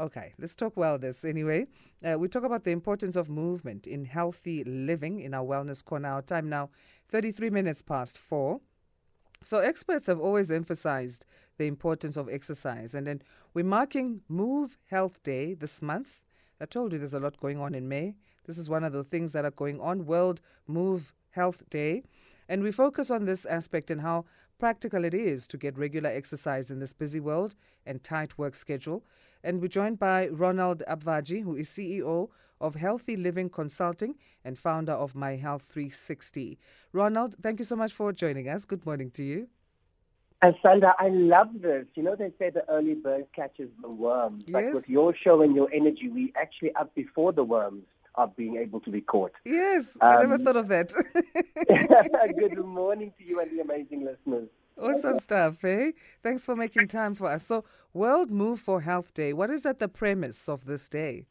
Okay, let's talk wellness anyway. Uh, we talk about the importance of movement in healthy living in our wellness corner. Our time now, 33 minutes past four. So, experts have always emphasized the importance of exercise. And then we're marking Move Health Day this month. I told you there's a lot going on in May. This is one of the things that are going on World Move Health Day. And we focus on this aspect and how practical it is to get regular exercise in this busy world and tight work schedule. And we're joined by Ronald Abvajee, who is CEO of Healthy Living Consulting and founder of My Health 360. Ronald, thank you so much for joining us. Good morning to you. And Sandra, I love this. You know, they say the early bird catches the worm. Yes. But with your show and your energy, we actually up before the worms are being able to be caught. Yes, I never Um, thought of that. Good morning to you and the amazing listeners. awesome stuff, eh? Thanks for making time for us. So, World Move for Health Day, what is at the premise of this day?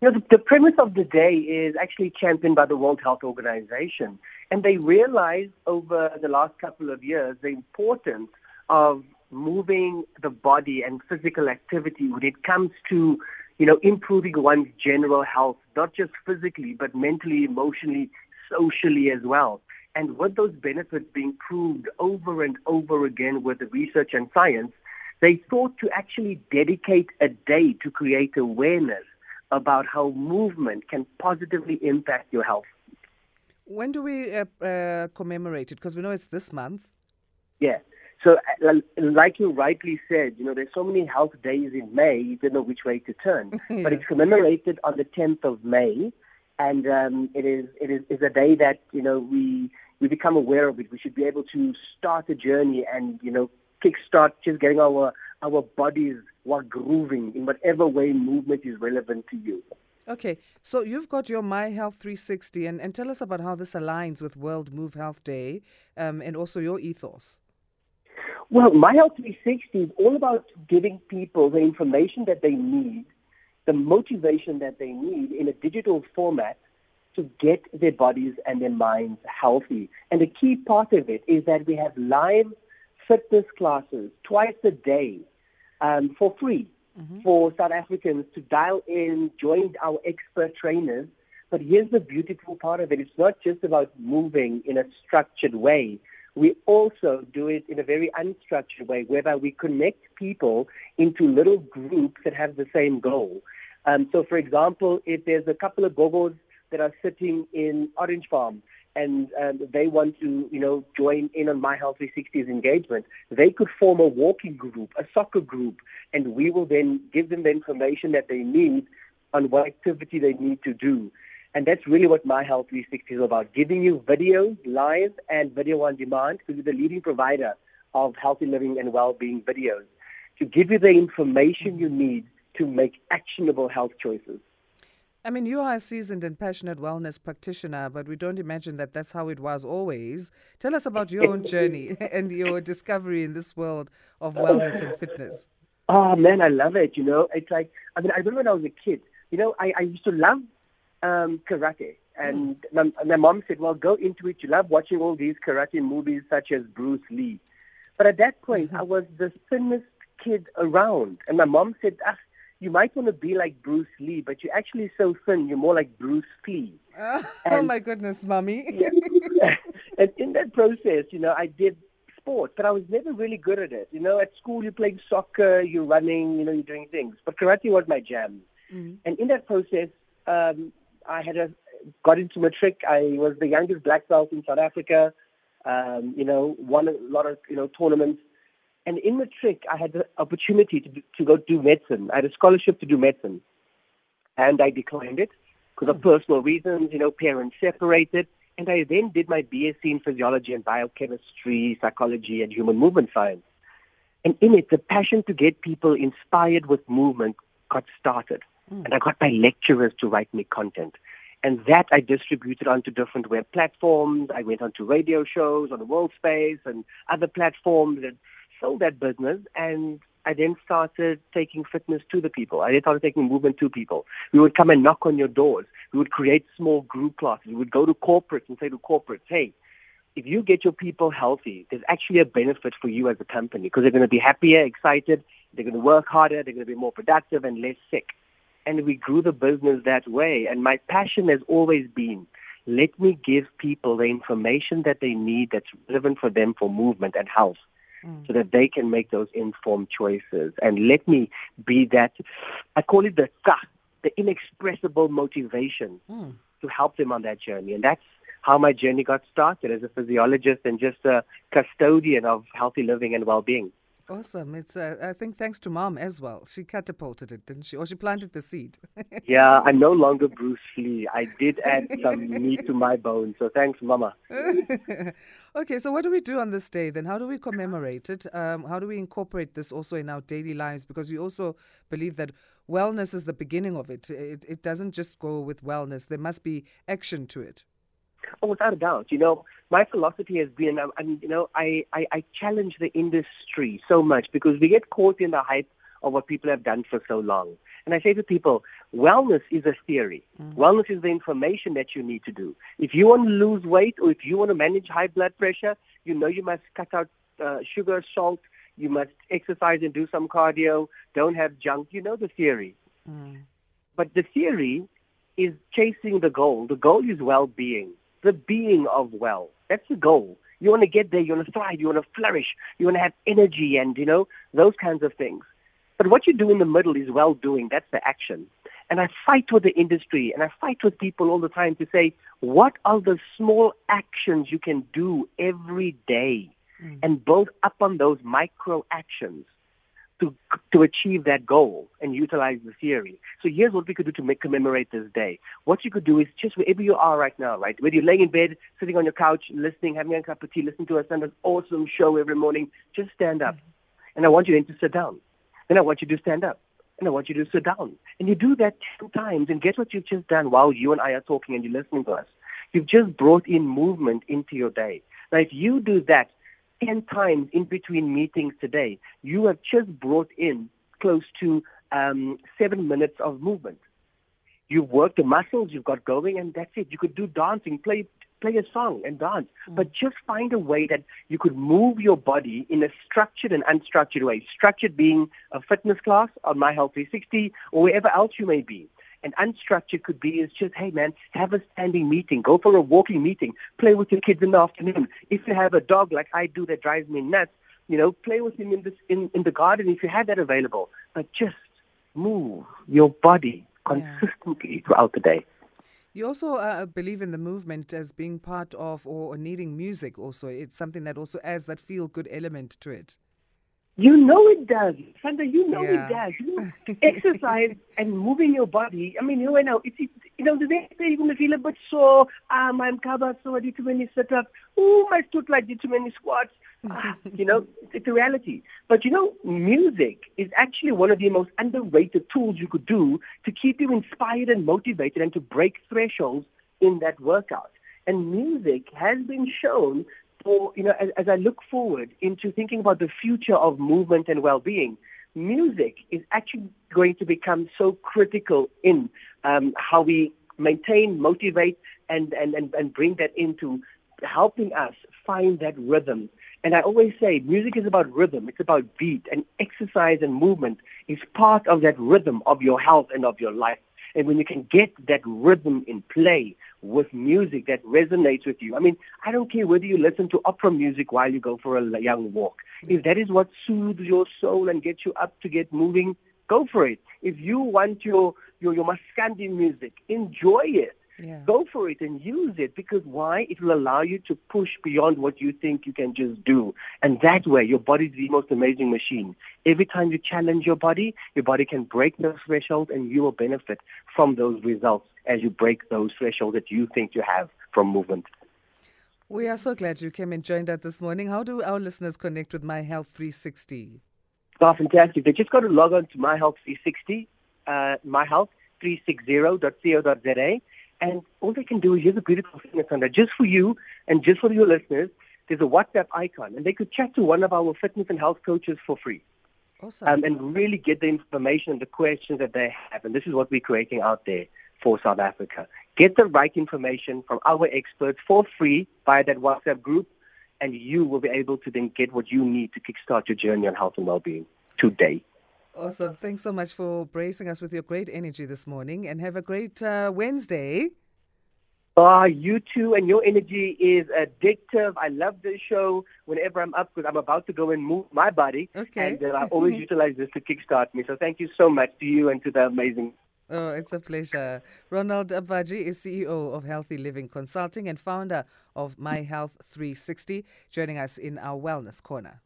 You know, the, the premise of the day is actually championed by the World Health Organization. And they realized over the last couple of years the importance of moving the body and physical activity when it comes to, you know, improving one's general health, not just physically, but mentally, emotionally, socially as well. And with those benefits being proved over and over again with the research and science, they thought to actually dedicate a day to create awareness about how movement can positively impact your health. When do we uh, uh, commemorate it? Because we know it's this month. Yeah. So, uh, like you rightly said, you know, there's so many health days in May, you don't know which way to turn. But it's commemorated on the 10th of May, and um, it is it is, is a day that you know we we become aware of it. We should be able to start a journey and you know kickstart just getting our our bodies while grooving in whatever way movement is relevant to you. Okay, so you've got your My Health 360, and, and tell us about how this aligns with World Move Health Day um, and also your ethos. Well, My Health 360 is all about giving people the information that they need, the motivation that they need in a digital format to get their bodies and their minds healthy. And the key part of it is that we have live fitness classes twice a day um, for free for South Africans to dial in, join our expert trainers. But here's the beautiful part of it. It's not just about moving in a structured way. We also do it in a very unstructured way, whereby we connect people into little groups that have the same goal. Um, so, for example, if there's a couple of gogos that are sitting in Orange Farm and um, they want to, you know, join in on My Health 360's engagement, they could form a walking group, a soccer group, and we will then give them the information that they need on what activity they need to do. And that's really what My Health 360 is about, giving you videos live and video on demand because we're the leading provider of healthy living and well-being videos to give you the information you need to make actionable health choices. I mean, you are a seasoned and passionate wellness practitioner, but we don't imagine that that's how it was always. Tell us about your own journey and your discovery in this world of wellness and fitness. Oh man, I love it. You know, it's like I mean, I remember when I was a kid. You know, I, I used to love um, karate, and my, my mom said, "Well, go into it. You love watching all these karate movies, such as Bruce Lee." But at that point, I was the thinnest kid around, and my mom said, ah, "You might want to be like Bruce Lee, but you're actually so thin. You're more like Bruce Lee." oh, And- my goodness, mommy. Yeah. and in that process, you know, I did sport, but I was never really good at it. You know, at school you're playing soccer, you're running, you know, you're doing things. But karate was my jam. Mhm. And in that process, um, I had a got into matric. I was the youngest black belt in South Africa. Um, you know, won a lot of you know tournaments. And in matric, I had the opportunity to to go do medicine. I had a scholarship to do medicine, and I declined it because of personal reasons. You know, parents separated. And I then did my BSc in physiology and biochemistry, psychology, and human movement science. And in it, the passion to get people inspired with movement got started. Hmm. And I got my lecturers to write me content. And that I distributed onto different web platforms. I went onto radio shows on the World Space and other platforms and sold that business. And I then started taking fitness to the people. I then started taking movement to people. We would come and knock on your doors. We would create small group classes. We would go to corporates and say to corporates, hey, if you get your people healthy, there's actually a benefit for you as a company because they're going to be happier, excited, they're going to work harder, they're going to be more productive and less sick. And we grew the business that way. And my passion has always been let me give people the information that they need that's relevant for them for movement and health mm. so that they can make those informed choices. And let me be that, I call it the ka, the inexpressible motivation mm. to help them on that journey. And that's how my journey got started as a physiologist and just a custodian of healthy living and well-being. Awesome. It's uh, I think thanks to mom as well. She catapulted it, didn't she? Or she planted the seed. yeah, I'm no longer Bruce Lee. I did add some meat to my bones. So thanks, mama. okay, so what do we do on this day then? How do we commemorate it? Um, how do we incorporate this also in our daily lives? Because we also believe that wellness is the beginning of it. It, it doesn't just go with wellness. There must be action to it. Oh, without a doubt. You know, my philosophy has been, I mean, you know, I, I, I challenge the industry so much because we get caught in the hype of what people have done for so long. And I say to people, wellness is a theory. Mm. Wellness is the information that you need to do. If you want to lose weight or if you want to manage high blood pressure, you know you must cut out uh, sugar, salt, you must exercise and do some cardio, don't have junk. You know the theory. Mm. But the theory is chasing the goal. The goal is well-being the being of well. That's the goal. You want to get there, you want to thrive, you want to flourish, you want to have energy and, you know, those kinds of things. But what you do in the middle is well doing. That's the action. And I fight with the industry and I fight with people all the time to say, what are the small actions you can do every day? Mm. And build up on those micro actions to, to achieve that goal and utilize the theory. So here's what we could do to make, commemorate this day. What you could do is just wherever you are right now, right? Whether you're laying in bed, sitting on your couch, listening, having a cup of tea, listening to a Sunday's awesome show every morning, just stand up. Mm-hmm. And I want you then to sit down. Then I want you to stand up. And I want you to sit down. And you do that 10 times and guess what you've just done while you and I are talking and you're listening to us? You've just brought in movement into your day. Now, if you do that 10 times in between meetings today, you have just brought in close to um, seven minutes of movement. You've worked the muscles, you've got going, and that's it. You could do dancing, play play a song and dance, mm. but just find a way that you could move your body in a structured and unstructured way. Structured being a fitness class on My Health 360 or wherever else you may be. And unstructured could be is just, hey man, have a standing meeting, go for a walking meeting, play with your kids in the afternoon. If you have a dog like I do that drives me nuts, you know, play with him in, this, in, in the garden if you have that available. But just move your body consistently yeah. throughout the day. You also uh, believe in the movement as being part of or needing music also. It's something that also adds that feel good element to it. You know it does. Sandra, you know yeah. it does. You exercise and moving your body. I mean, you know, it's, it's you know, the next day you're going to feel a bit sore. Ah, my covered, so I did too many sit-ups. Oh, my stood like did too many squats. Ah, you know, it's a reality. But you know, music is actually one of the most underrated tools you could do to keep you inspired and motivated and to break thresholds in that workout. And music has been shown for, you know, as, as I look forward into thinking about the future of movement and well-being, music is actually going to become so critical in um, how we maintain, motivate, and, and, and, and bring that into helping us find that rhythm. And I always say music is about rhythm. It's about beat and exercise and movement is part of that rhythm of your health and of your life. And when you can get that rhythm in play with music that resonates with you. I mean, I don't care whether you listen to opera music while you go for a young walk. If that is what soothes your soul and gets you up to get moving, go for it. If you want your your, your Maskandi music, enjoy it. Yeah. Go for it and use it because why? It will allow you to push beyond what you think you can just do. And that way, your body is the most amazing machine. Every time you challenge your body, your body can break those thresholds and you will benefit from those results as you break those thresholds that you think you have from movement. We are so glad you came and joined us this morning. How do our listeners connect with My Health 360? Oh, fantastic. They just got to log on to My Health 360, uh, myhealth360.co.za, and all they can do is here's a beautiful thing, Sandra, just for you and just for your listeners. There's a WhatsApp icon, and they could chat to one of our fitness and health coaches for free. Awesome. Um, and really get the information and the questions that they have. And this is what we're creating out there for South Africa. Get the right information from our experts for free via that WhatsApp group, and you will be able to then get what you need to kickstart your journey on health and well-being today. Awesome. Thanks so much for bracing us with your great energy this morning, and have a great uh, Wednesday. Ah, you too, and your energy is addictive. I love this show whenever I'm up because I'm about to go and move my body. Okay. And uh, I always utilize this to kickstart me. So thank you so much to you and to the amazing. Oh, it's a pleasure. Ronald Abaji is CEO of Healthy Living Consulting and founder of My Health 360, joining us in our Wellness Corner.